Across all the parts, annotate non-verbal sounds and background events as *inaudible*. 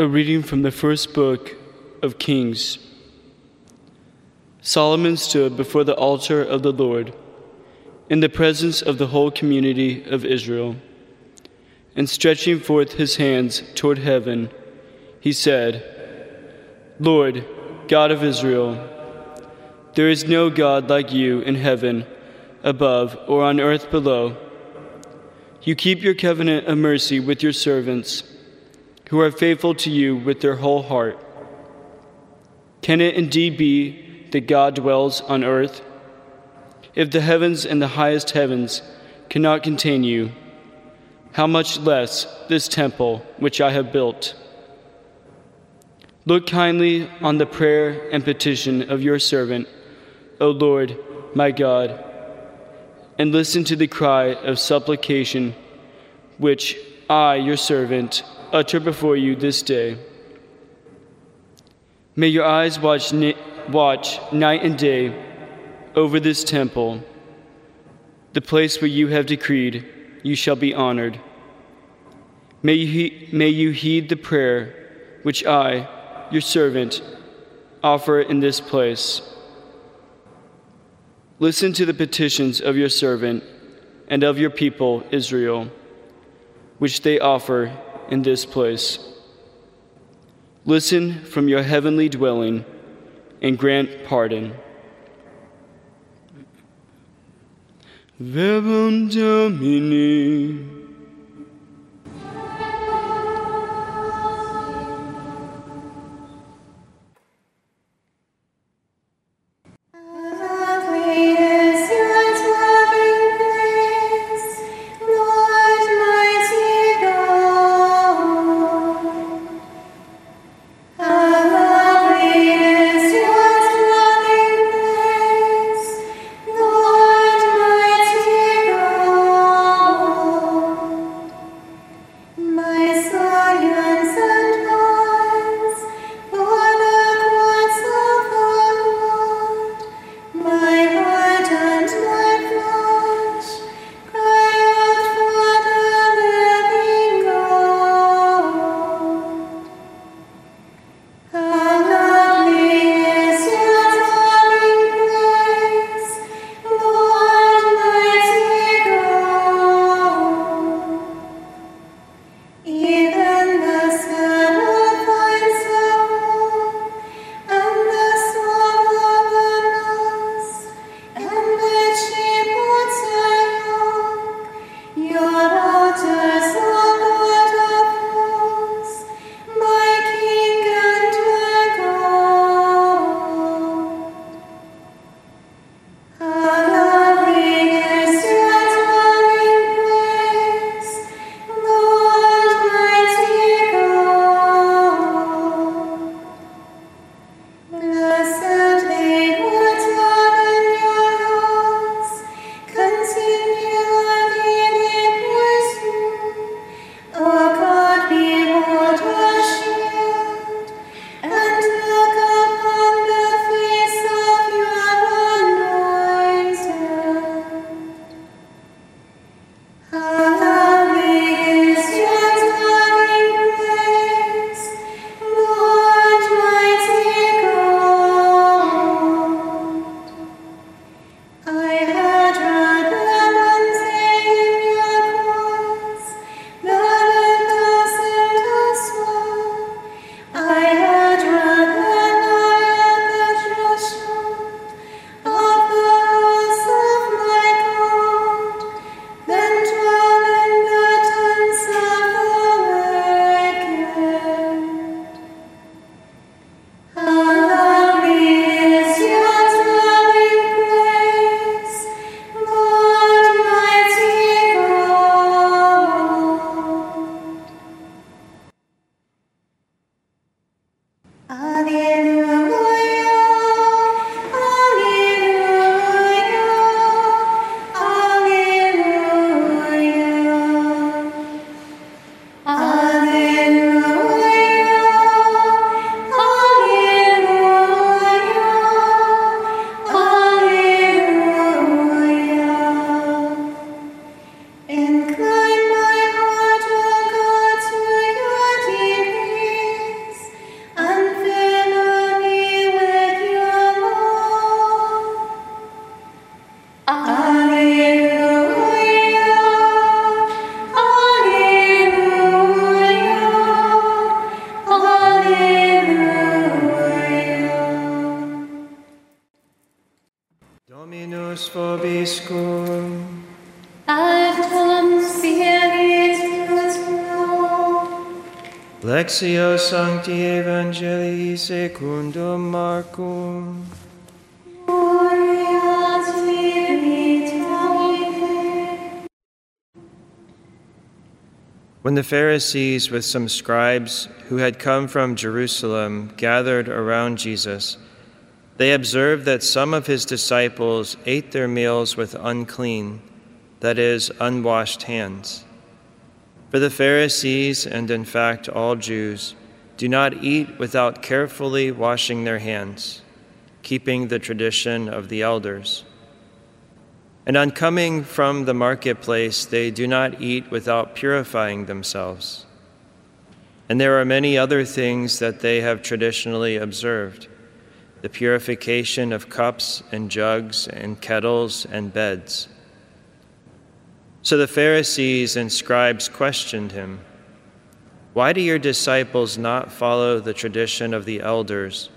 A reading from the first book of Kings. Solomon stood before the altar of the Lord in the presence of the whole community of Israel. And stretching forth his hands toward heaven, he said, Lord, God of Israel, there is no God like you in heaven above or on earth below. You keep your covenant of mercy with your servants who are faithful to you with their whole heart. Can it indeed be that God dwells on earth? If the heavens and the highest heavens cannot contain you, how much less this temple which I have built? Look kindly on the prayer and petition of your servant, O Lord, my God, and listen to the cry of supplication which I, your servant, utter before you this day. May your eyes watch, watch night and day over this temple, the place where you have decreed you shall be honored. May you, may you heed the prayer which I, your servant, offer in this place. Listen to the petitions of your servant and of your people, Israel, which they offer in this place. Listen from your heavenly dwelling and grant pardon. Verbum. Lectio Sancti Evangelii secundum Marcum. Gloria tibi, Domine. When the Pharisees, with some scribes who had come from Jerusalem, gathered around Jesus, they observed that some of his disciples ate their meals with unclean, that is, unwashed hands. For the Pharisees, and in fact all Jews, do not eat without carefully washing their hands, keeping the tradition of the elders. And on coming from the marketplace, they do not eat without purifying themselves. And there are many other things that they have traditionally observed the purification of cups and jugs and kettles and beds. So the Pharisees and scribes questioned him Why do your disciples not follow the tradition of the elders,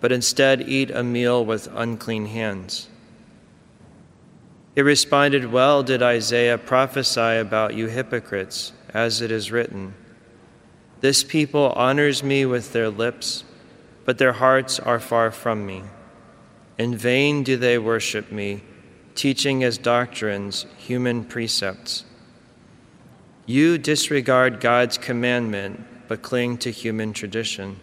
but instead eat a meal with unclean hands? He responded, Well did Isaiah prophesy about you hypocrites, as it is written This people honors me with their lips, but their hearts are far from me. In vain do they worship me teaching as doctrines human precepts. You disregard God's commandment, but cling to human tradition.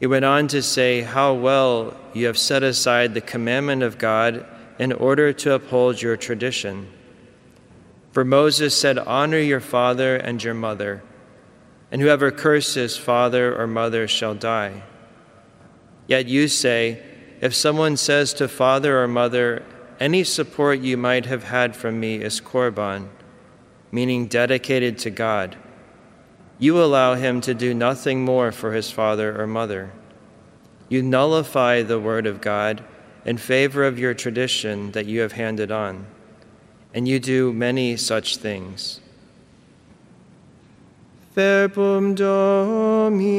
He went on to say, How well you have set aside the commandment of God in order to uphold your tradition. For Moses said, Honor your father and your mother, and whoever curses father or mother shall die. Yet you say, If someone says to father or mother, any support you might have had from me is korban, meaning dedicated to God. You allow him to do nothing more for his father or mother. You nullify the word of God in favor of your tradition that you have handed on, and you do many such things. Verbum Domini.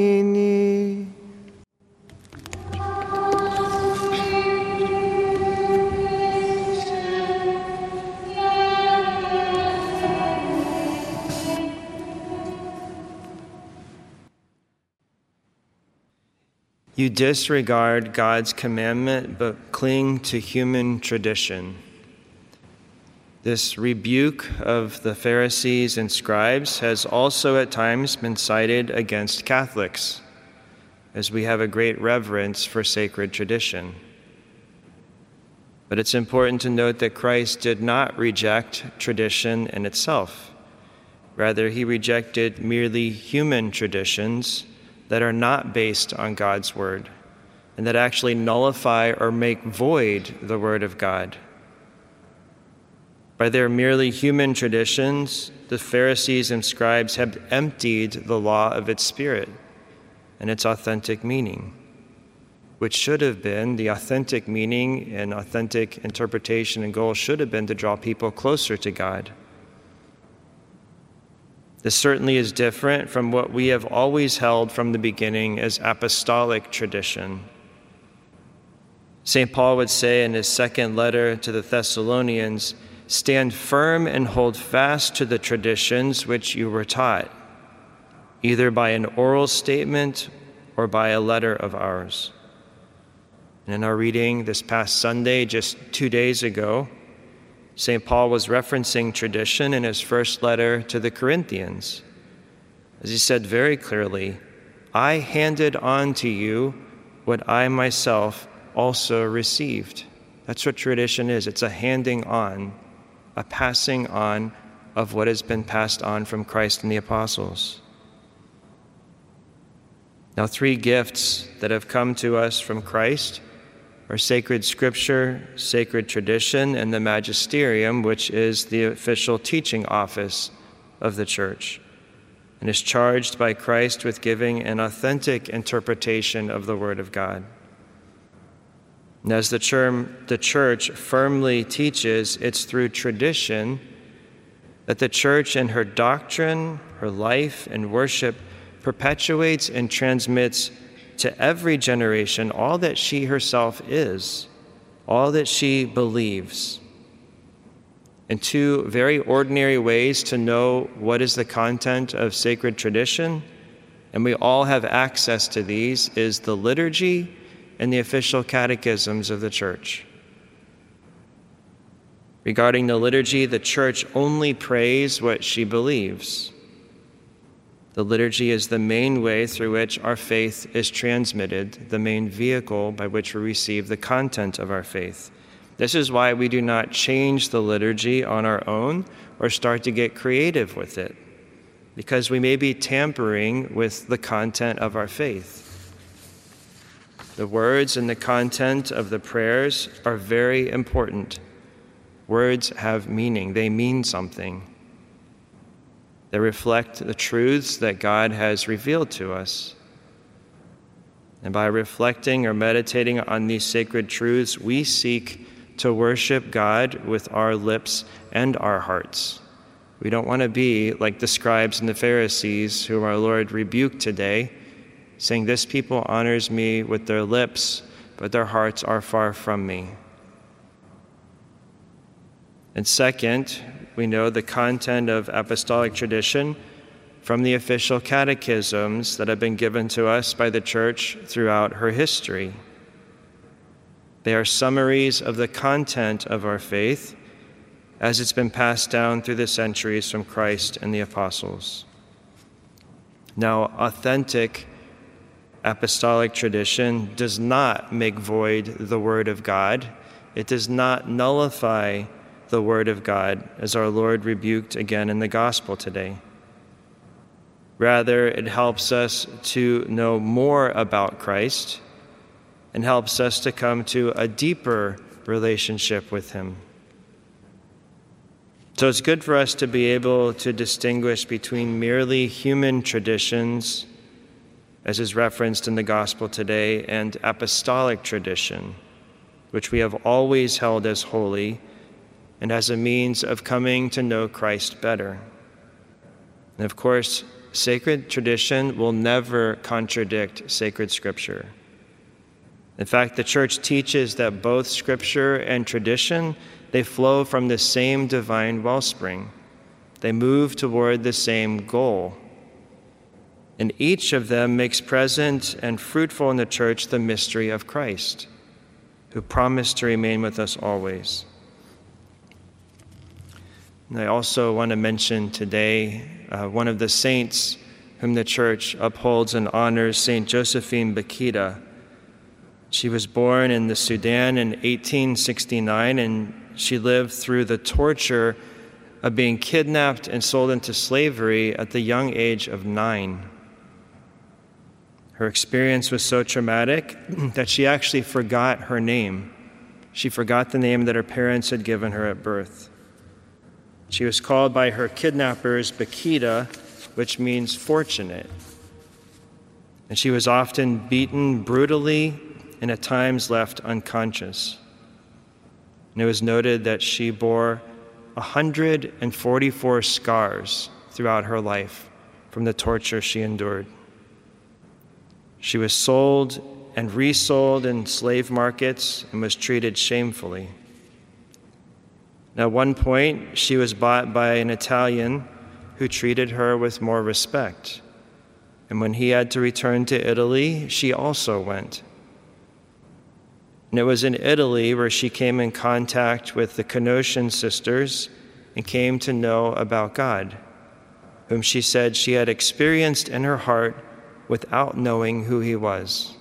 You disregard God's commandment but cling to human tradition. This rebuke of the Pharisees and scribes has also at times been cited against Catholics, as we have a great reverence for sacred tradition. But it's important to note that Christ did not reject tradition in itself. Rather, he rejected merely human traditions that are not based on God's word and that actually nullify or make void the word of God. By their merely human traditions, the Pharisees and scribes have emptied the law of its spirit and its authentic meaning, which should have been the authentic meaning and authentic interpretation and goal should have been to draw people closer to God. This certainly is different from what we have always held from the beginning as apostolic tradition. St. Paul would say in his second letter to the Thessalonians stand firm and hold fast to the traditions which you were taught, either by an oral statement or by a letter of ours. And in our reading this past Sunday, just two days ago, St. Paul was referencing tradition in his first letter to the Corinthians. As he said very clearly, I handed on to you what I myself also received. That's what tradition is it's a handing on, a passing on of what has been passed on from Christ and the apostles. Now, three gifts that have come to us from Christ or sacred scripture, sacred tradition, and the magisterium, which is the official teaching office of the church, and is charged by Christ with giving an authentic interpretation of the Word of God. And as the, term, the church firmly teaches, it's through tradition that the church in her doctrine, her life, and worship perpetuates and transmits to every generation all that she herself is, all that she believes. In two very ordinary ways to know what is the content of sacred tradition and we all have access to these, is the liturgy and the official catechisms of the Church. Regarding the liturgy, the Church only prays what she believes. The liturgy is the main way through which our faith is transmitted, the main vehicle by which we receive the content of our faith. This is why we do not change the liturgy on our own or start to get creative with it, because we may be tampering with the content of our faith. The words and the content of the prayers are very important. Words have meaning, they mean something. They reflect the truths that God has revealed to us. And by reflecting or meditating on these sacred truths, we seek to worship God with our lips and our hearts. We don't want to be like the scribes and the Pharisees, whom our Lord rebuked today, saying, This people honors me with their lips, but their hearts are far from me. And second, we know the content of apostolic tradition from the official catechisms that have been given to us by the Church throughout her history. They are summaries of the content of our faith as it's been passed down through the centuries from Christ and the apostles. Now, authentic apostolic tradition does not make void the Word of God, it does not nullify the Word of God, as our Lord rebuked again in the Gospel today. Rather, it helps us to know more about Christ and helps us to come to a deeper relationship with Him. So it's good for us to be able to distinguish between merely human traditions, as is referenced in the Gospel today, and apostolic tradition, which we have always held as holy and as a means of coming to know Christ better. And of course, sacred tradition will never contradict sacred scripture. In fact, the church teaches that both scripture and tradition they flow from the same divine wellspring. They move toward the same goal. And each of them makes present and fruitful in the church the mystery of Christ, who promised to remain with us always. And I also want to mention today uh, one of the saints whom the church upholds and honors, St. Josephine Bakhita. She was born in the Sudan in 1869 and she lived through the torture of being kidnapped and sold into slavery at the young age of nine. Her experience was so traumatic *clears throat* that she actually forgot her name. She forgot the name that her parents had given her at birth. She was called by her kidnappers Bakhita, which means fortunate. And she was often beaten brutally and at times left unconscious. And it was noted that she bore 144 scars throughout her life from the torture she endured. She was sold and resold in slave markets and was treated shamefully. At one point, she was bought by an Italian who treated her with more respect. And when he had to return to Italy, she also went. And it was in Italy where she came in contact with the Canossian sisters and came to know about God, whom she said she had experienced in her heart without knowing who he was.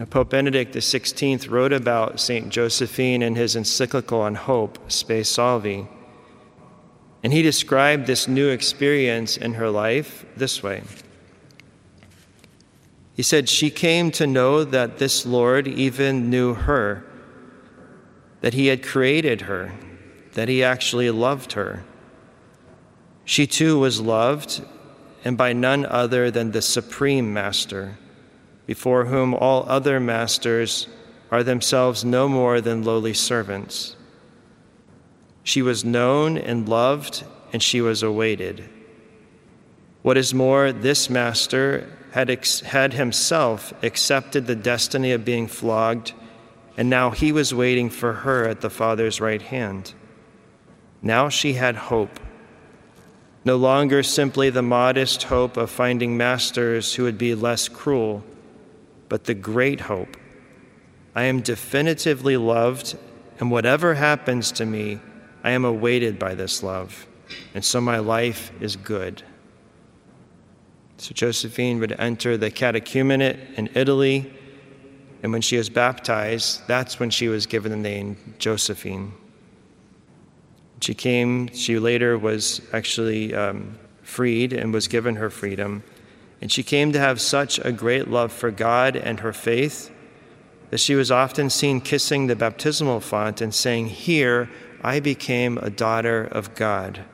Now, Pope Benedict XVI wrote about St. Josephine in his encyclical on hope, Spe Salvi. And he described this new experience in her life this way. He said, She came to know that this Lord even knew her, that he had created her, that he actually loved her. She too was loved, and by none other than the Supreme Master before whom all other masters are themselves no more than lowly servants. She was known and loved, and she was awaited. What is more, this master had, ex- had himself accepted the destiny of being flogged, and now he was waiting for her at the Father's right hand. Now she had hope no longer simply the modest hope of finding masters who would be less cruel, but the great hope. I am definitively loved, and whatever happens to me, I am awaited by this love, and so my life is good. So Josephine would enter the catechumenate in Italy, and when she was baptized, that's when she was given the name Josephine. She came, she later was actually um, freed and was given her freedom. And she came to have such a great love for God and her faith that she was often seen kissing the baptismal font and saying, Here I became a daughter of God.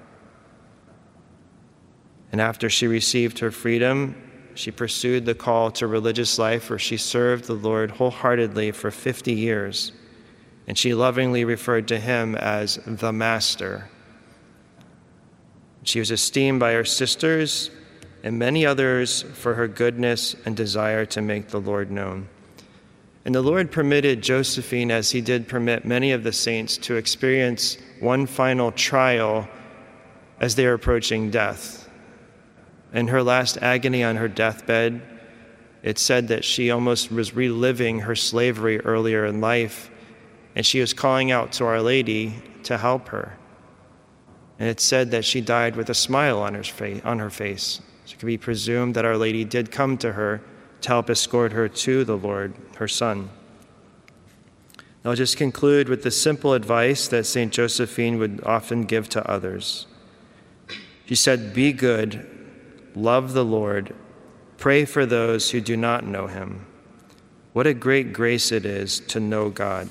And after she received her freedom, she pursued the call to religious life where she served the Lord wholeheartedly for 50 years and she lovingly referred to him as the Master. She was esteemed by her sisters and many others for her goodness and desire to make the Lord known. And the Lord permitted Josephine, as he did permit many of the saints, to experience one final trial as they are approaching death. In her last agony on her deathbed, it said that she almost was reliving her slavery earlier in life and she was calling out to Our Lady to help her. And it said that she died with a smile on her, face, on her face. So it could be presumed that Our Lady did come to her to help escort her to the Lord, her Son. I'll just conclude with the simple advice that St. Josephine would often give to others. She said, Be good, love the Lord, pray for those who do not know him. What a great grace it is to know God.